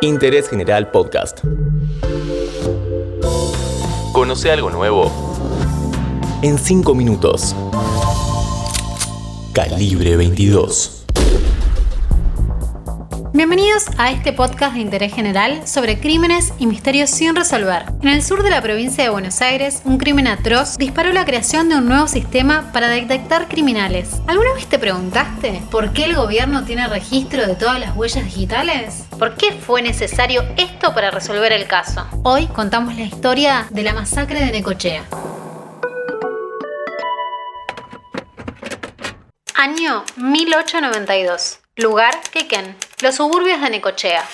Interés General Podcast. Conoce algo nuevo en 5 minutos. Calibre 22. Bienvenidos a este podcast de interés general sobre crímenes y misterios sin resolver. En el sur de la provincia de Buenos Aires, un crimen atroz disparó la creación de un nuevo sistema para detectar criminales. ¿Alguna vez te preguntaste por qué el gobierno tiene registro de todas las huellas digitales? ¿Por qué fue necesario esto para resolver el caso? Hoy contamos la historia de la masacre de Necochea. Año 1892. Lugar Quequén, los suburbios de Necochea.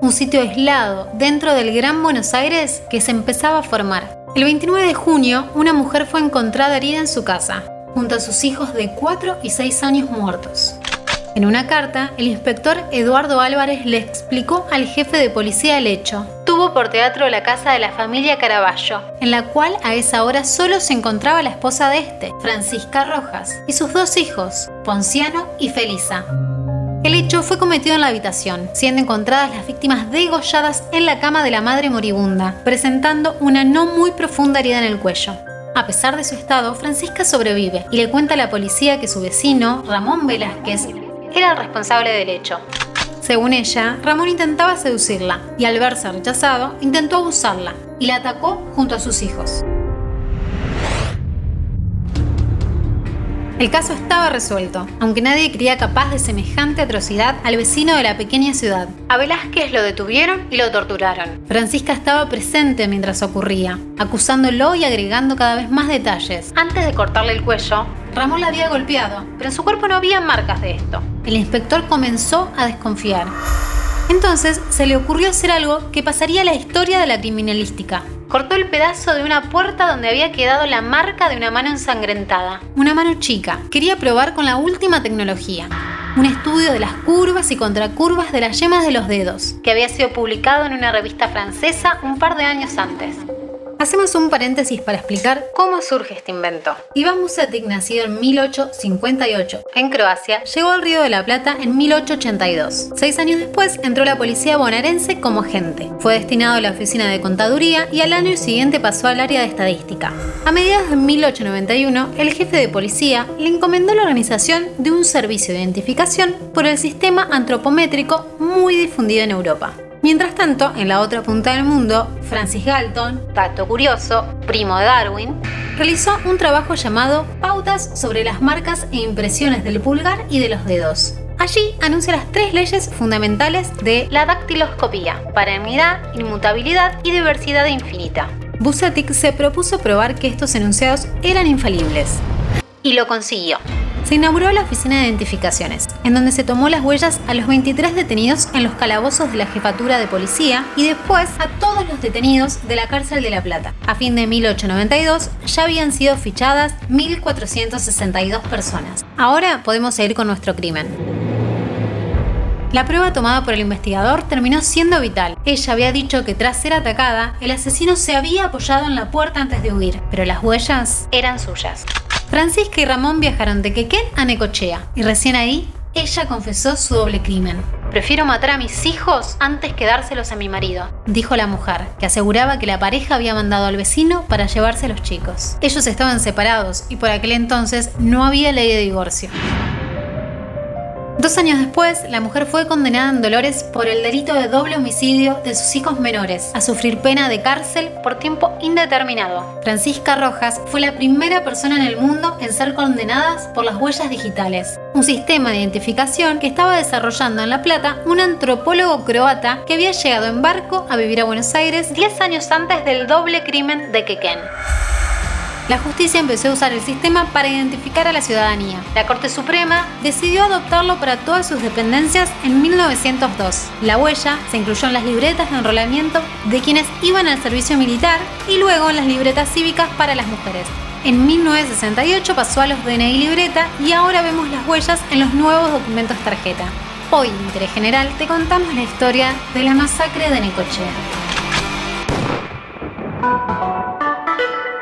Un sitio aislado dentro del Gran Buenos Aires que se empezaba a formar. El 29 de junio, una mujer fue encontrada herida en su casa, junto a sus hijos de 4 y 6 años muertos. En una carta, el inspector Eduardo Álvarez le explicó al jefe de policía el hecho. Tuvo por teatro la casa de la familia Caraballo, en la cual a esa hora solo se encontraba la esposa de este, Francisca Rojas, y sus dos hijos, Ponciano y Felisa. El hecho fue cometido en la habitación, siendo encontradas las víctimas degolladas en la cama de la madre moribunda, presentando una no muy profunda herida en el cuello. A pesar de su estado, Francisca sobrevive y le cuenta a la policía que su vecino, Ramón Velázquez, era el responsable del hecho. Según ella, Ramón intentaba seducirla y al verse rechazado, intentó abusarla y la atacó junto a sus hijos. El caso estaba resuelto, aunque nadie creía capaz de semejante atrocidad al vecino de la pequeña ciudad. A Velázquez lo detuvieron y lo torturaron. Francisca estaba presente mientras ocurría, acusándolo y agregando cada vez más detalles. Antes de cortarle el cuello, Ramón la había golpeado, pero en su cuerpo no había marcas de esto. El inspector comenzó a desconfiar. Entonces se le ocurrió hacer algo que pasaría a la historia de la criminalística cortó el pedazo de una puerta donde había quedado la marca de una mano ensangrentada. Una mano chica. Quería probar con la última tecnología. Un estudio de las curvas y contracurvas de las yemas de los dedos, que había sido publicado en una revista francesa un par de años antes. Hacemos un paréntesis para explicar cómo surge este invento. Iván Musetic, nacido en 1858 en Croacia, llegó al Río de la Plata en 1882. Seis años después entró la policía bonaerense como agente. Fue destinado a la oficina de contaduría y al año siguiente pasó al área de estadística. A mediados de 1891, el jefe de policía le encomendó la organización de un servicio de identificación por el sistema antropométrico muy difundido en Europa. Mientras tanto, en la otra punta del mundo, Francis Galton, dato curioso, primo de Darwin, realizó un trabajo llamado Pautas sobre las marcas e impresiones del pulgar y de los dedos. Allí anuncia las tres leyes fundamentales de la dactiloscopía, parenidad, inmutabilidad y diversidad infinita. Busetic se propuso probar que estos enunciados eran infalibles. Y lo consiguió se inauguró la oficina de identificaciones, en donde se tomó las huellas a los 23 detenidos en los calabozos de la jefatura de policía y después a todos los detenidos de la cárcel de La Plata. A fin de 1892 ya habían sido fichadas 1.462 personas. Ahora podemos seguir con nuestro crimen. La prueba tomada por el investigador terminó siendo vital. Ella había dicho que tras ser atacada, el asesino se había apoyado en la puerta antes de huir, pero las huellas eran suyas. Francisca y Ramón viajaron de Quequén a Necochea y recién ahí ella confesó su doble crimen. Prefiero matar a mis hijos antes que dárselos a mi marido, dijo la mujer, que aseguraba que la pareja había mandado al vecino para llevarse a los chicos. Ellos estaban separados y por aquel entonces no había ley de divorcio. Dos años después, la mujer fue condenada en Dolores por el delito de doble homicidio de sus hijos menores, a sufrir pena de cárcel por tiempo indeterminado. Francisca Rojas fue la primera persona en el mundo en ser condenada por las huellas digitales, un sistema de identificación que estaba desarrollando en La Plata un antropólogo croata que había llegado en barco a vivir a Buenos Aires 10 años antes del doble crimen de Quequén la justicia empezó a usar el sistema para identificar a la ciudadanía. La Corte Suprema decidió adoptarlo para todas sus dependencias en 1902. La huella se incluyó en las libretas de enrolamiento de quienes iban al servicio militar y luego en las libretas cívicas para las mujeres. En 1968 pasó a los DNI libreta y ahora vemos las huellas en los nuevos documentos tarjeta. Hoy en Interés General te contamos la historia de la masacre de Necochea.